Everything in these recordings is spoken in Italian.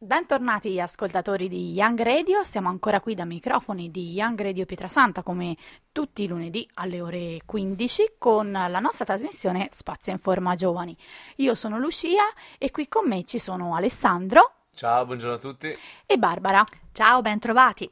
Bentornati ascoltatori di Young Radio, siamo ancora qui da microfoni di Young Radio Pietrasanta come tutti i lunedì alle ore 15 con la nostra trasmissione Spazio in Forma Giovani. Io sono Lucia e qui con me ci sono Alessandro. Ciao, buongiorno a tutti. E Barbara. Ciao, bentrovati.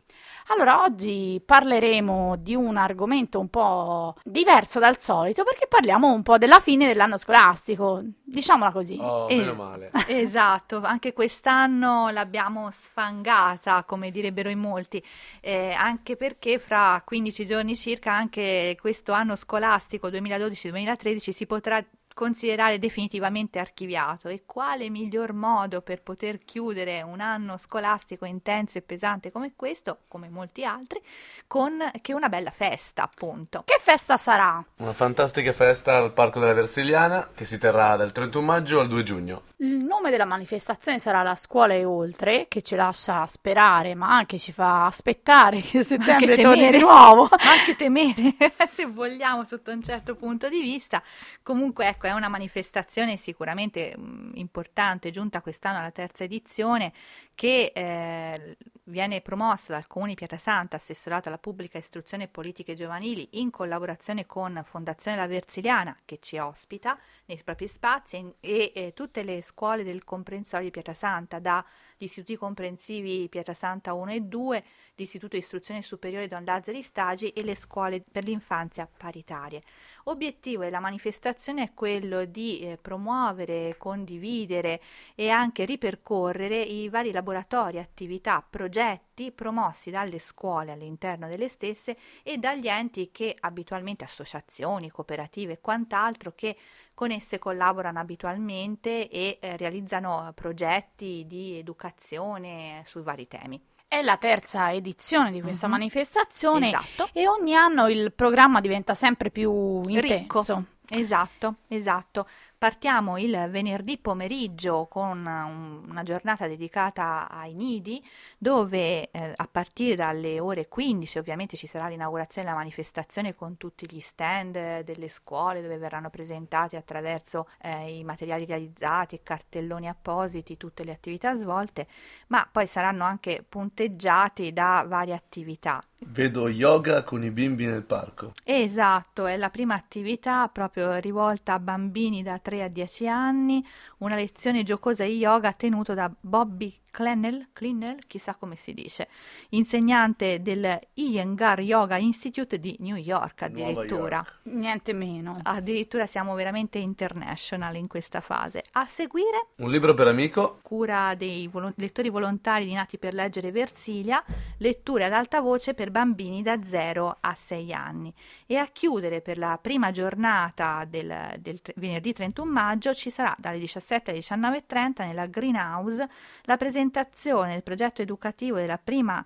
Allora, oggi parleremo di un argomento un po' diverso dal solito perché parliamo un po' della fine dell'anno scolastico, diciamola così. Oh, Es- meno male. Esatto, anche quest'anno l'abbiamo sfangata, come direbbero in molti, eh, anche perché fra 15 giorni circa anche questo anno scolastico 2012-2013 si potrà considerare definitivamente archiviato e quale miglior modo per poter chiudere un anno scolastico intenso e pesante come questo, come molti altri, con che una bella festa, appunto. Che festa sarà? Una fantastica festa al Parco della Versiliana che si terrà dal 31 maggio al 2 giugno. Il nome della manifestazione sarà La scuola e oltre, che ci lascia sperare, ma anche ci fa aspettare che settembre Anche torni di nuovo. anche temere, se vogliamo, sotto un certo punto di vista. Comunque, ecco, è una manifestazione sicuramente importante, giunta quest'anno alla terza edizione, che eh, viene promossa dal Comune di Pietrasanta, assessorato alla pubblica istruzione e politiche giovanili, in collaborazione con Fondazione La Versiliana, che ci ospita nei propri spazi, e, e, eh, tutte le scuole del comprensorio di Pietrasanta, dagli istituti comprensivi Pietrasanta 1 e 2, l'Istituto di Istruzione Superiore Don Lazzari Stagi e le scuole per l'infanzia paritarie. Obiettivo della manifestazione è quello di eh, promuovere, condividere e anche ripercorrere i vari laboratori, attività, progetti promossi dalle scuole all'interno delle stesse e dagli enti che abitualmente, associazioni, cooperative e quant'altro, che con esse collaborano abitualmente e eh, realizzano progetti di educazione sui vari temi. È la terza edizione di questa Mhm. manifestazione Esatto. e ogni anno il programma diventa sempre più Ricco. intenso. Esatto, esatto. Partiamo il venerdì pomeriggio con un- una giornata dedicata ai nidi, dove eh, a partire dalle ore 15 ovviamente ci sarà l'inaugurazione della manifestazione con tutti gli stand eh, delle scuole dove verranno presentati attraverso eh, i materiali realizzati, cartelloni appositi, tutte le attività svolte, ma poi saranno anche punteggiati da varie attività. Vedo yoga con i bimbi nel parco. Esatto, è la prima attività proprio rivolta a bambini da 3 a 10 anni, una lezione giocosa di yoga tenuto da Bobby Clennell, Clennell, chissà come si dice, insegnante del Iyengar Yoga Institute di New York addirittura. York. Niente meno. Addirittura siamo veramente international in questa fase. A seguire Un libro per amico. cura dei volo- lettori volontari di Nati per leggere Versilia, letture ad alta voce per bambini da 0 a 6 anni. E a chiudere per la prima giornata del, del tre- venerdì 31 maggio ci sarà dalle 17 alle 19.30 nella Greenhouse la presentazione del progetto educativo della prima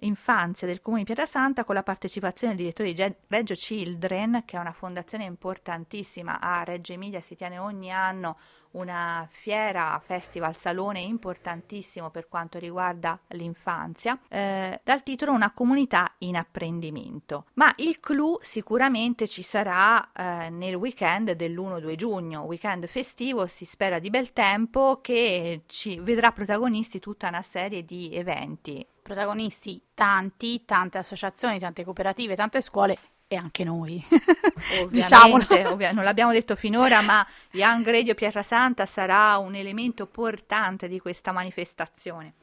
infanzia del comune di Pietrasanta con la partecipazione del direttore di Reggio Children, che è una fondazione importantissima a Reggio Emilia, si tiene ogni anno una fiera, festival, salone importantissimo per quanto riguarda l'infanzia, eh, dal titolo Una comunità in apprendimento. Ma il clou sicuramente ci sarà eh, nel weekend dell'1-2 giugno, weekend festivo, si spera di bel tempo, che ci vedrà protagonisti tutta una serie di eventi. Protagonisti tanti, tante associazioni, tante cooperative, tante scuole e anche noi. Diciamolo. Ovviamente, ovvia- non l'abbiamo detto finora, ma Young Radio Pietrasanta sarà un elemento portante di questa manifestazione.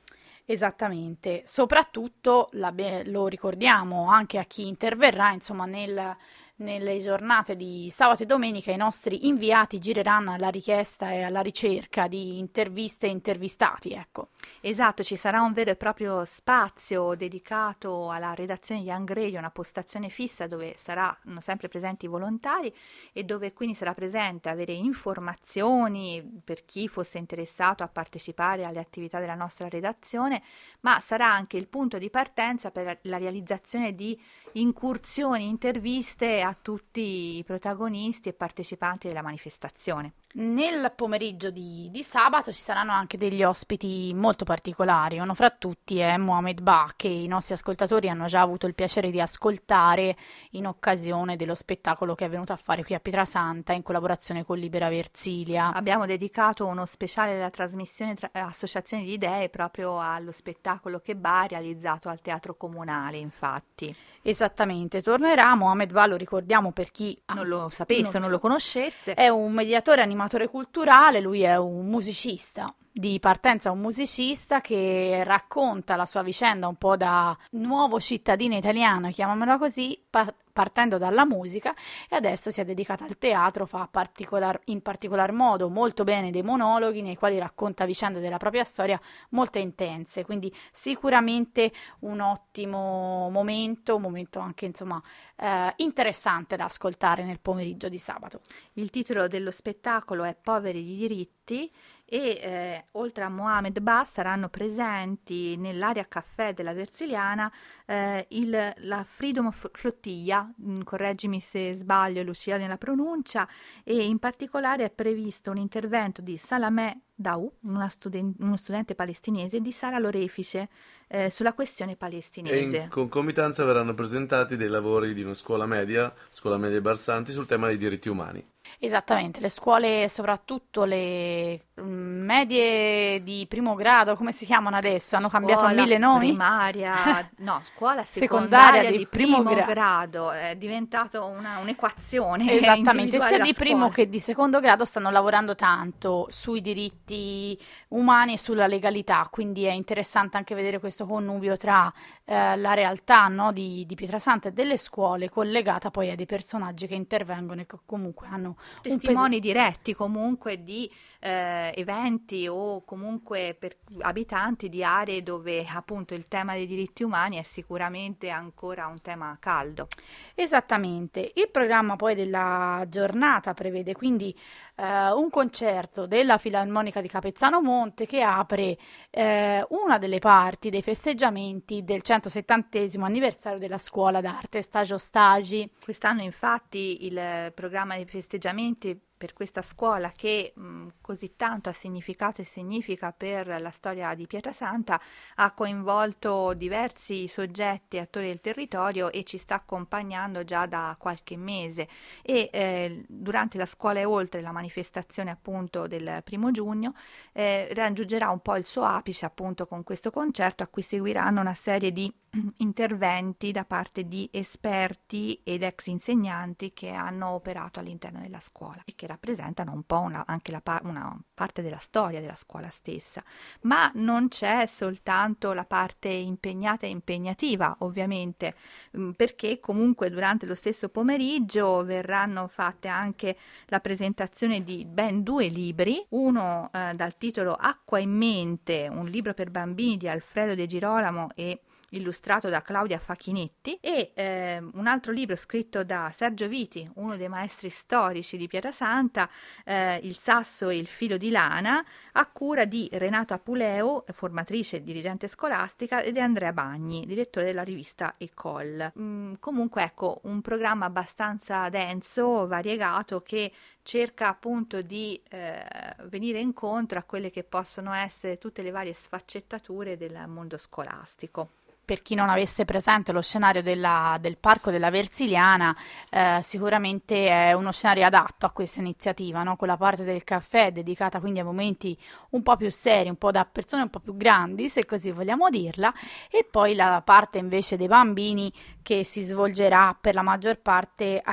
Esattamente, soprattutto l'abbi- lo ricordiamo anche a chi interverrà, insomma, nel- nelle giornate di sabato e domenica i nostri inviati gireranno alla richiesta e alla ricerca di interviste e intervistati, ecco. Esatto, ci sarà un vero e proprio spazio dedicato alla redazione Young Radio, una postazione fissa dove saranno sempre presenti i volontari e dove quindi sarà presente avere informazioni per chi fosse interessato a partecipare alle attività della nostra redazione, ma sarà anche il punto di partenza per la realizzazione di incursioni, interviste a tutti i protagonisti e partecipanti della manifestazione. Nel pomeriggio di, di, sabato ci saranno anche degli ospiti molto particolari. Uno fra tutti è Mohamed Ba, che i nostri ascoltatori hanno già avuto il piacere di ascoltare in occasione dello spettacolo che è venuto a fare qui a Pietrasanta in collaborazione con Libera Versilia. Abbiamo dedicato uno speciale della trasmissione tra- eh, Associazione di Idee proprio allo spettacolo che Ba ha realizzato al Teatro Comunale, infatti. Esattamente, tornerà. Mohamed Ba, lo ricordiamo per chi non lo sapesse, non, non lo conoscesse. È un mediatore animatore culturale, lui è un musicista di partenza un musicista che racconta la sua vicenda un po' da nuovo cittadino italiano, chiamiamola così, pa- partendo dalla musica e adesso si è dedicata al teatro, fa particolar, in particolar modo molto bene dei monologhi nei quali racconta vicende della propria storia molto intense, quindi sicuramente un ottimo momento, un momento anche insomma eh, interessante da ascoltare nel pomeriggio di sabato. Il titolo dello spettacolo è Poveri di diritti e eh, oltre a Mohamed Ba saranno presenti nell'area caffè della Versiliana eh, il, la Freedom Flottiglia, mm, correggimi se sbaglio Lucia nella pronuncia, e in particolare è previsto un intervento di Salameh Dau, studen- uno studente palestinese, e di Sara Lorefice eh, sulla questione palestinese. E in concomitanza verranno presentati dei lavori di una scuola media, scuola media Barsanti, sul tema dei diritti umani. Esattamente, le scuole, soprattutto le mm, medie di primo grado, come si chiamano adesso? Hanno scuola cambiato mille nomi? Primaria, no, scuola secondaria, secondaria di, primo, primo gra- grado, è diventato una, un'equazione. Esattamente, sia di scuola. primo che di secondo grado stanno lavorando tanto sui diritti umani e sulla legalità, quindi è interessante anche vedere questo connubio tra eh, la realtà no, di, di Pietrasanta e delle scuole collegata poi a dei personaggi che intervengono e che comunque hanno testimoni pes- diretti comunque di eh, eventi o comunque per abitanti di aree dove appunto il tema dei diritti umani è sicuramente ancora un tema caldo. Esattamente. Il programma poi della giornata prevede quindi eh, un concerto della Filarmonica di Capezzano Monte che apre eh, una delle parti dei festeggiamenti del 170 anniversario della scuola d'arte Stagio Stagi. Quest'anno infatti il programma dei festeggiamenti per questa scuola che mh, così tanto ha significato e significa per la storia di Pietrasanta, ha coinvolto diversi soggetti e attori del territorio e ci sta accompagnando già da qualche mese. E eh, durante la scuola e oltre la manifestazione appunto del primo giugno eh, raggiungerà un po' il suo apice appunto con questo concerto a cui seguiranno una serie di interventi da parte di esperti ed ex insegnanti che hanno operato all'interno della scuola e che rappresentano un po' una, anche la, una parte della storia della scuola stessa. Ma non c'è soltanto la parte impegnata e impegnativa, ovviamente, mm, perché comunque durante lo stesso pomeriggio verranno fatte anche la presentazione di ben due libri, uno eh, dal titolo Acqua in mente, un libro per bambini di Alfredo De Girolamo e illustrato da Claudia Facchinetti, e eh, un altro libro scritto da Sergio Viti, uno dei maestri storici di Pietrasanta, eh, Il sasso e il filo di lana, a cura di Renato Apuleo, formatrice e dirigente scolastica, ed Andrea Bagni, direttore della rivista Ecole. Mm, comunque ecco, un programma abbastanza denso, variegato, che cerca appunto di eh, venire incontro a quelle che possono essere tutte le varie sfaccettature del mondo scolastico per chi non avesse presente lo scenario della, del Parco della Versiliana, eh, sicuramente è uno scenario adatto a questa iniziativa, no? quella parte del caffè dedicata quindi a momenti un po' più seri, un po' da persone un po' più grandi, se così vogliamo dirla, e poi la parte invece dei bambini che si svolgerà per la maggior parte uh,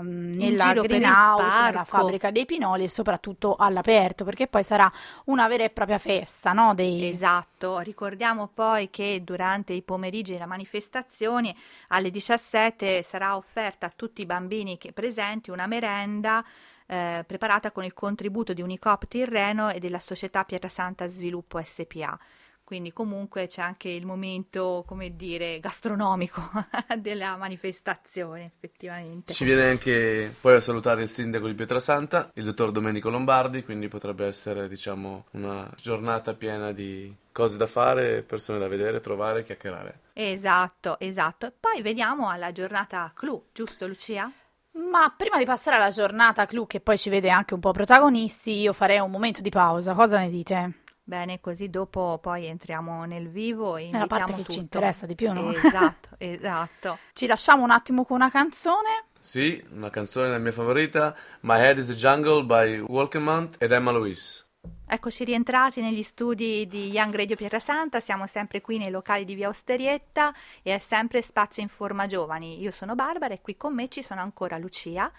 nella greenhouse, nella fabbrica dei pinoli e soprattutto all'aperto, perché poi sarà una vera e propria festa, no? Dei... Esatto, ricordiamo poi che durante i pomeriggi della manifestazione alle 17 sarà offerta a tutti i bambini che presenti una merenda eh, preparata con il contributo di Unicop Tirreno e della società Pietrasanta Sviluppo SPA. Quindi comunque c'è anche il momento, come dire, gastronomico della manifestazione, effettivamente. Ci viene anche poi a salutare il sindaco di Pietrasanta, il dottor Domenico Lombardi, quindi potrebbe essere, diciamo, una giornata piena di cose da fare, persone da vedere, trovare, chiacchierare. Esatto, esatto. Poi vediamo alla giornata clou, giusto Lucia? Ma prima di passare alla giornata clou, che poi ci vede anche un po' protagonisti, io farei un momento di pausa. Cosa ne dite? Bene, così dopo poi entriamo nel vivo e Nella parte che tutto. ci interessa di più, no? Esatto, esatto. Ci lasciamo un attimo con una canzone. Sì, una canzone la mia favorita, My Head is a Jungle by Walkmount ed Emma Louise. Eccoci rientrati negli studi di Young Radio Pietrasanta, siamo sempre qui nei locali di Via Osterietta e è sempre spazio in forma giovani. Io sono Barbara e qui con me ci sono ancora Lucia.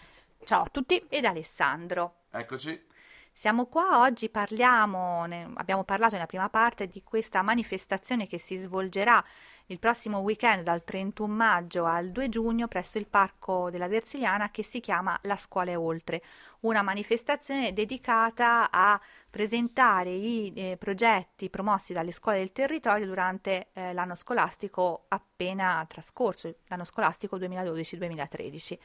Ciao a tutti. Ed Alessandro. Eccoci. Siamo qua oggi, parliamo, ne, abbiamo parlato nella prima parte di questa manifestazione che si svolgerà il prossimo weekend dal 31 maggio al 2 giugno presso il Parco della Versiliana che si chiama La Scuola è Oltre, una manifestazione dedicata a presentare i eh, progetti promossi dalle scuole del territorio durante eh, l'anno scolastico appena trascorso, l'anno scolastico 2012-2013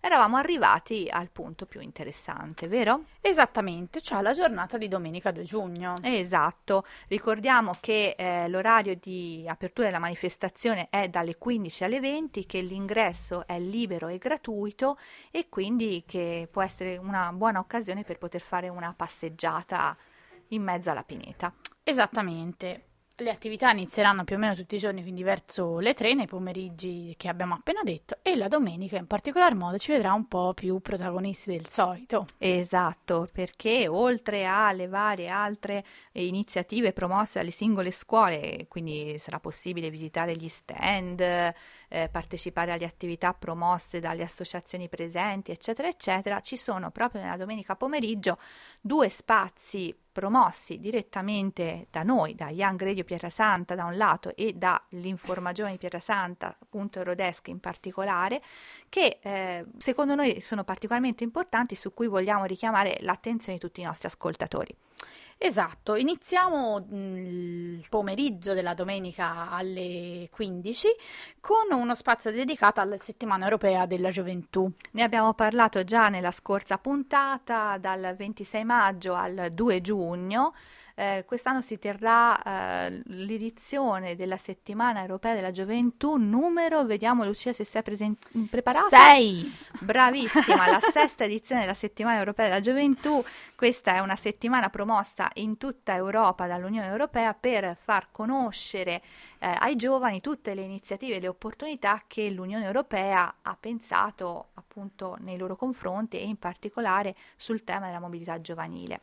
eravamo arrivati al punto più interessante, vero? Esattamente, cioè la giornata di domenica 2 giugno. Esatto, ricordiamo che eh, l'orario di apertura della manifestazione è dalle 15 alle 20, che l'ingresso è libero e gratuito e quindi che può essere una buona occasione per poter fare una passeggiata in mezzo alla pineta. Esattamente. Le attività inizieranno più o meno tutti i giorni, quindi verso le 3 nei pomeriggi che abbiamo appena detto, e la domenica in particolar modo ci vedrà un po' più protagonisti del solito. Esatto, perché oltre alle varie altre iniziative promosse dalle singole scuole, quindi sarà possibile visitare gli stand, eh, partecipare alle attività promosse dalle associazioni presenti, eccetera, eccetera, ci sono proprio nella domenica pomeriggio due spazi promossi direttamente da noi, da Young Radio Pietrasanta da un lato e dall'Informagione Pietrasanta, appunto Eurodesk in particolare, che eh, secondo noi sono particolarmente importanti su cui vogliamo richiamare l'attenzione di tutti i nostri ascoltatori. Esatto, iniziamo mm, il pomeriggio della domenica alle 15 con uno spazio dedicato alla settimana europea della gioventù. Ne abbiamo parlato già nella scorsa puntata, dal 26 maggio al 2 giugno. Eh, quest'anno si terrà eh, l'edizione della settimana europea della gioventù, numero, vediamo Lucia se sei presen- preparata. Sei! Bravissima, la sesta edizione della settimana europea della gioventù. Questa è una settimana promossa in tutta Europa dall'Unione Europea per far conoscere eh, ai giovani tutte le iniziative e le opportunità che l'Unione Europea ha pensato appunto nei loro confronti e in particolare sul tema della mobilità giovanile.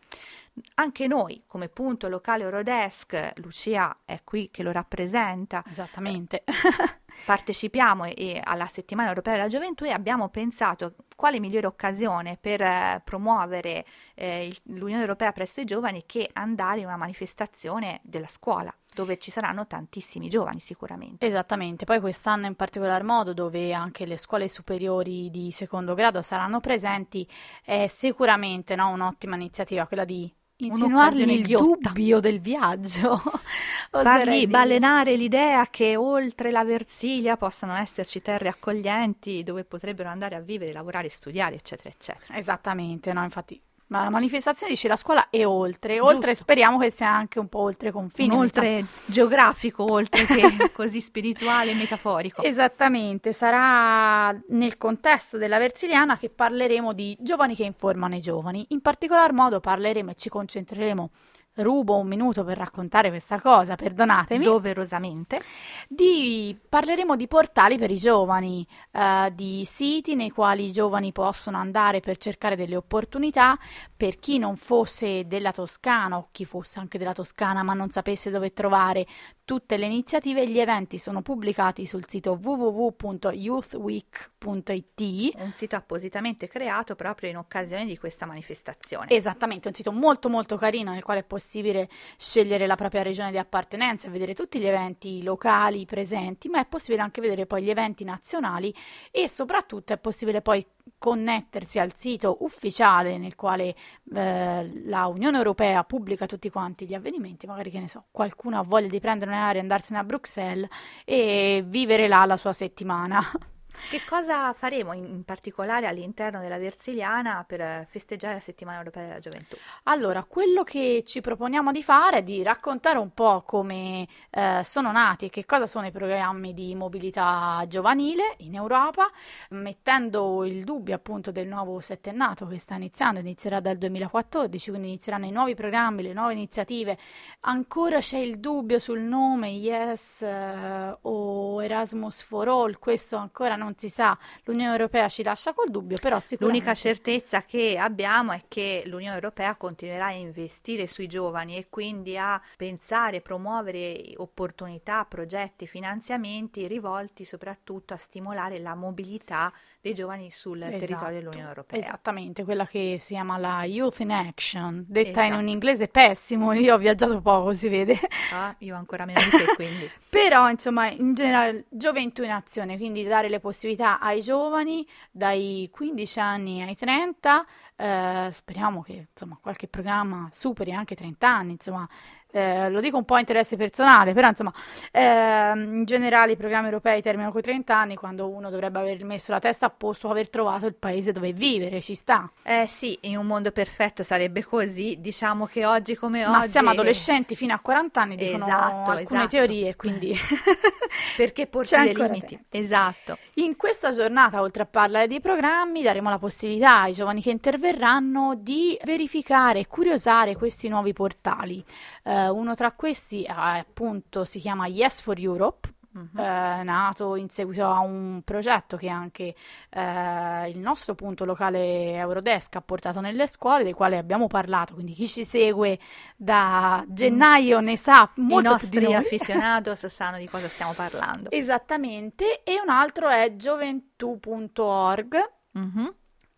Anche noi, come punto locale Eurodesk, Lucia è qui che lo rappresenta. Esattamente. partecipiamo e, alla settimana europea della gioventù e abbiamo pensato quale migliore occasione per eh, promuovere eh, il, l'Unione Europea presso i giovani che andare in una manifestazione della scuola dove ci saranno tantissimi giovani sicuramente. Esattamente, poi quest'anno in particolar modo dove anche le scuole superiori di secondo grado saranno presenti è sicuramente no, un'ottima iniziativa quella di insinuargli il ghiotta. dubbio del viaggio. Fargli balenare l'idea che oltre la Versilia possano esserci terre accoglienti dove potrebbero andare a vivere, lavorare, studiare, eccetera, eccetera. Esattamente, no, infatti ma la manifestazione dice la scuola è oltre, Giusto. oltre speriamo che sia anche un po' oltre confine. oltre geografico, oltre che così spirituale e metaforico. Esattamente, sarà nel contesto della Versiliana che parleremo di giovani che informano i giovani. In particolar modo parleremo e ci concentreremo rubo un minuto per raccontare questa cosa, perdonatemi. Doverosamente. Di, parleremo di portali per i giovani, uh, di siti nei quali i giovani possono andare per cercare delle opportunità. Per chi non fosse della Toscana o chi fosse anche della Toscana ma non sapesse dove trovare tutte le iniziative e gli eventi sono pubblicati sul sito www.youthweek.it. Un sito appositamente creato proprio in occasione di questa manifestazione. Esattamente, un sito molto molto carino nel quale è possibile scegliere la propria regione di appartenenza e vedere tutti gli eventi locali presenti, ma è possibile anche vedere poi gli eventi nazionali e soprattutto è possibile poi connettersi al sito ufficiale nel quale eh, la Unione Europea pubblica tutti quanti gli avvenimenti, magari che ne so, qualcuno ha voglia di prendere un'area e andarsene a Bruxelles e vivere là la sua settimana. Che cosa faremo in, particolare all'interno della Versiliana per festeggiare la settimana europea della gioventù? Allora, quello che ci proponiamo di fare è di raccontare un po' come eh, sono nati e che cosa sono i programmi di mobilità giovanile in Europa, mettendo il dubbio appunto del nuovo settennato che sta iniziando, inizierà dal 2014, quindi inizieranno i nuovi programmi, le nuove iniziative. Ancora c'è il dubbio sul nome Yes eh, o Erasmus for All, questo ancora non si sa, l'Unione Europea ci lascia col dubbio, però sicuramente... L'unica certezza che abbiamo è che l'Unione Europea continuerà a investire sui giovani e quindi a pensare, promuovere opportunità, progetti, finanziamenti rivolti soprattutto a stimolare la mobilità dei giovani sul Esatto, territorio dell'Unione Europea. Esattamente, quella che si chiama la Youth in Action, detta in un Esatto. inglese pessimo, io ho viaggiato poco, si vede. Ah, io ancora meno di te, quindi. Però, insomma, in generale, gioventù in azione, quindi dare le possibilità ai giovani dai 15 anni ai 30, eh, speriamo che, insomma, qualche programma superi anche i 30 anni, insomma, eh, lo dico un po' a interesse personale, però, insomma, ehm, in generale i programmi europei terminano con i 30 anni, quando uno dovrebbe aver messo la testa a posto, aver trovato il paese dove vivere, ci sta. Eh sì, in un mondo perfetto sarebbe così, diciamo che oggi come Ma oggi... siamo adolescenti fino a 40 anni, dicono Esatto, alcune esatto. teorie, quindi... Perché porsi dei limiti? tempo. Esatto. In questa giornata, oltre a parlare dei programmi, daremo la possibilità ai giovani che interverranno di verificare e curiosare questi nuovi portali. Eh, uno tra questi, eh, appunto, si chiama Yes for Europe. Mhm. eh, nato in seguito a un progetto che anche eh, il nostro punto locale Eurodesk ha portato nelle scuole, dei quali abbiamo parlato, quindi chi ci segue da gennaio ne sa I molto di nostri aficionados sanno di cosa stiamo parlando. Esattamente, e un altro è gioventù.org, Mhm.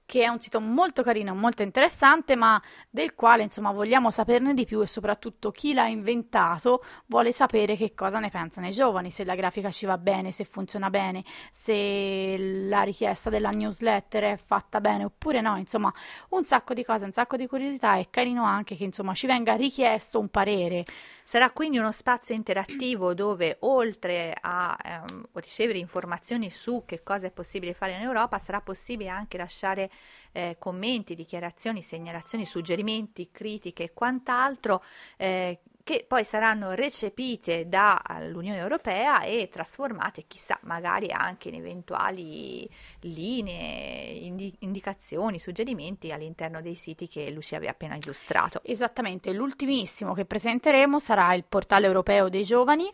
Che è un sito molto carino, molto interessante, ma del quale insomma vogliamo saperne di più e soprattutto chi l'ha inventato vuole sapere che cosa ne pensano i giovani, se la grafica ci va bene, se funziona bene, se la richiesta della newsletter è fatta bene oppure no, insomma, un sacco di cose, un sacco di curiosità, è carino anche che insomma ci venga richiesto un parere. Sarà quindi uno spazio interattivo dove oltre a ehm, ricevere informazioni su che cosa è possibile fare in Europa, sarà possibile anche lasciare eh, commenti, dichiarazioni, segnalazioni, suggerimenti, critiche e quant'altro eh, che poi saranno recepite dall'Unione Europea e trasformate, chissà, magari anche in eventuali linee, indi- indicazioni, suggerimenti all'interno dei siti che Lucia aveva appena illustrato. Esattamente, l'ultimissimo che presenteremo sarà il portale europeo dei giovani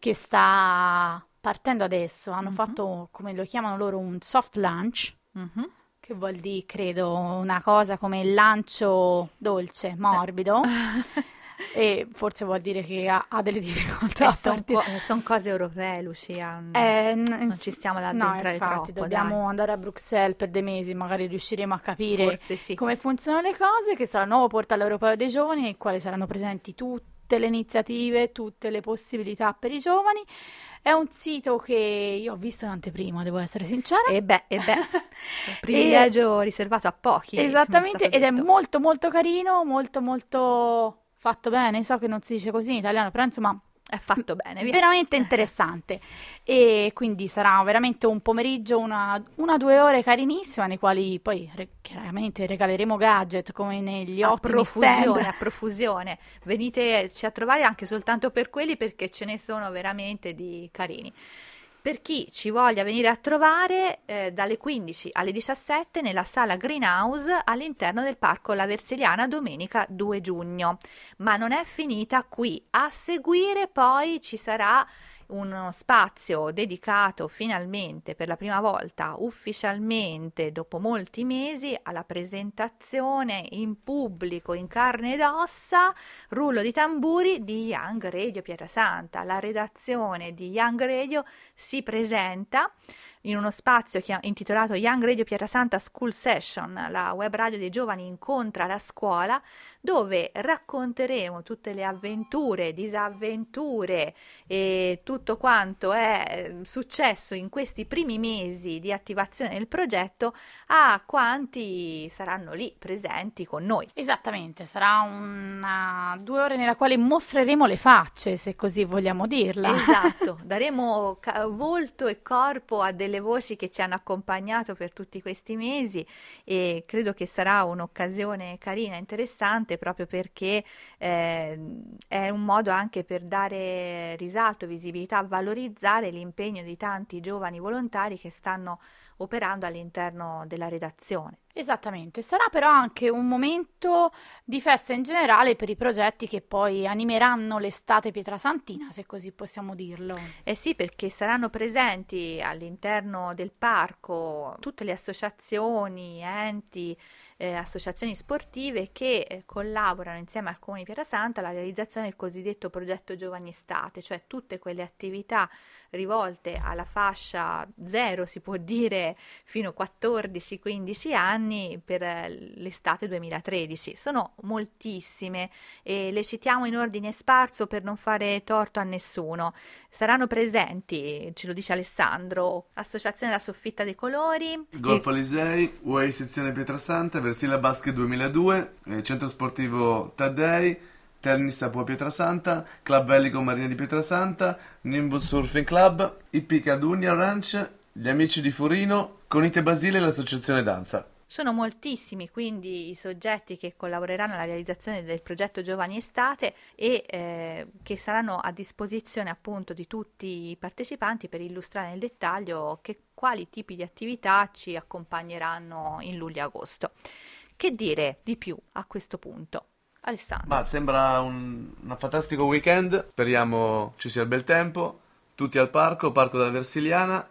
che sta partendo adesso. Hanno Mhm. fatto, come lo chiamano loro, un soft launch, Mhm. che vuol dire, credo, una cosa come il lancio dolce, morbido. E forse vuol dire che ha, ha delle difficoltà a sono partire. cose europee, Lucia. mm, Eh, n- non ci stiamo ad no, addentrare infatti, troppo, dobbiamo dai. andare a Bruxelles per dei mesi, magari riusciremo a capire sì. come funzionano le cose, che sarà il nuovo portale europeo dei giovani, nel quale saranno presenti tutte le iniziative, tutte le possibilità per i giovani. È un sito che io ho visto in anteprima, devo essere sincera. E beh, e beh, un privilegio riservato a pochi. è Esattamente, ed è detto. molto molto carino, molto molto fatto bene. So che non si dice così in italiano, però insomma È fatto bene, via. veramente interessante. E quindi sarà veramente un pomeriggio, una, una due ore carinissima, nei quali poi re- chiaramente regaleremo gadget come negli A ottimi profusione, stand. a profusione. Veniteci a trovare anche soltanto per quelli perché ce ne sono veramente di carini. Per chi ci voglia venire a trovare eh, dalle 15 alle 17 nella sala Greenhouse all'interno del Parco La Versiliana domenica 2 giugno. Ma non è finita qui. A seguire poi ci sarà uno spazio dedicato finalmente per la prima volta ufficialmente dopo molti mesi alla presentazione in pubblico in carne ed ossa rullo di tamburi di Young Radio Pietrasanta. La redazione di Young Radio si presenta in uno spazio intitolato Young Radio Pietrasanta School Session, la web radio dei giovani incontra la scuola, dove racconteremo tutte le avventure, disavventure e tutto quanto è eh, successo in questi primi mesi di attivazione del progetto a quanti saranno lì presenti con noi. Esattamente, sarà una due ore nella quale mostreremo le facce, se così vogliamo dirla. Esatto, daremo ca- volto e corpo a delle delle voci che ci hanno accompagnato per tutti questi mesi e credo che sarà un'occasione carina, interessante, proprio perché eh, è un modo anche per dare risalto, visibilità, valorizzare l'impegno di tanti giovani volontari che stanno operando all'interno della redazione. Esattamente, sarà però anche un momento di festa in generale per i progetti che poi animeranno l'estate pietrasantina, se così possiamo dirlo. Eh sì, perché saranno presenti all'interno del parco tutte le associazioni, enti, eh, associazioni sportive che eh, collaborano insieme al Comune di Pietrasanta alla realizzazione del cosiddetto progetto Giovani Estate, cioè tutte quelle attività rivolte alla fascia zero, si può dire, fino a 14-15 anni per eh, l'estate 2013. Sono moltissime e le citiamo in ordine sparso per non fare torto a nessuno. Saranno presenti, ce lo dice Alessandro, Associazione La Soffitta dei Colori, Golfo Alisei, UAI Sezione Pietrasanta, Versila Basket 2002, eh, Centro Sportivo Taddei, Tennis a Pua Pietrasanta, Club Velico Marina di Pietrasanta, Nimbus Surfing Club, IP Cadunia Ranch, gli amici di Furino, Conite Basile e l'associazione Danza. Sono moltissimi quindi i soggetti che collaboreranno alla realizzazione del progetto Giovani Estate e eh, che saranno a disposizione appunto di tutti i partecipanti per illustrare nel dettaglio che, quali tipi di attività ci accompagneranno in luglio-agosto. Che dire di più a questo punto? Alessandro. Ma sembra un, fantastico weekend, speriamo ci sia il bel tempo, tutti al parco, parco della Versiliana,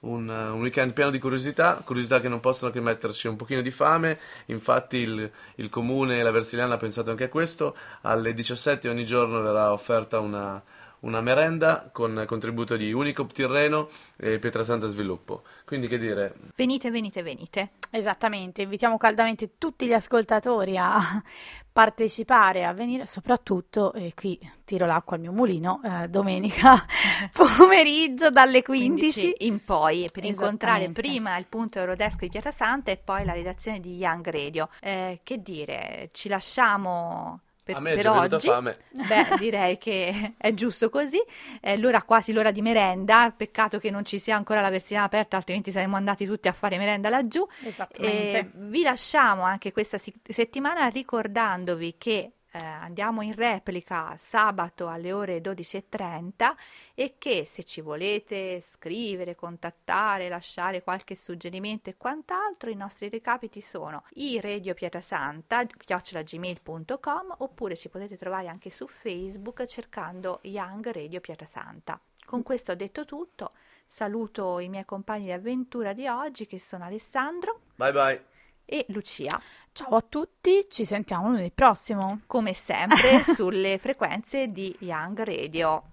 un, un, weekend pieno di curiosità, curiosità che non possono che metterci un pochino di fame, infatti il, il comune e la Versiliana ha pensato anche a questo, alle 17 ogni giorno verrà offerta una, una merenda con contributo di Unicop Tirreno e Pietrasanta Sviluppo. Quindi che dire? Venite, venite, venite. Esattamente, invitiamo caldamente tutti gli ascoltatori a partecipare, a venire, soprattutto, e qui tiro l'acqua al mio mulino, eh, domenica pomeriggio dalle 15. 15 in poi, per incontrare prima il punto Eurodesk di Pietrasanta e poi la redazione di Young Radio. Eh, che dire, ci lasciamo per, a me per oggi. Fame. Beh, direi che è giusto così. È l'ora quasi l'ora di merenda. Peccato che non ci sia ancora la versione aperta, altrimenti saremmo andati tutti a fare merenda laggiù. Esattamente. vi lasciamo anche questa settimana ricordandovi che eh, andiamo in replica sabato alle ore 12.30 e che se ci volete scrivere, contattare, lasciare qualche suggerimento e quant'altro, i nostri recapiti sono i Radio Pietrasanta, chiocciolagmail.com oppure ci potete trovare anche su Facebook cercando Young Radio Pietrasanta. Con questo ho detto tutto, saluto i miei compagni di avventura di oggi che sono Alessandro. Bye bye. E Lucia. Ciao a tutti, ci sentiamo lunedì prossimo. Come sempre sulle frequenze di Young Radio.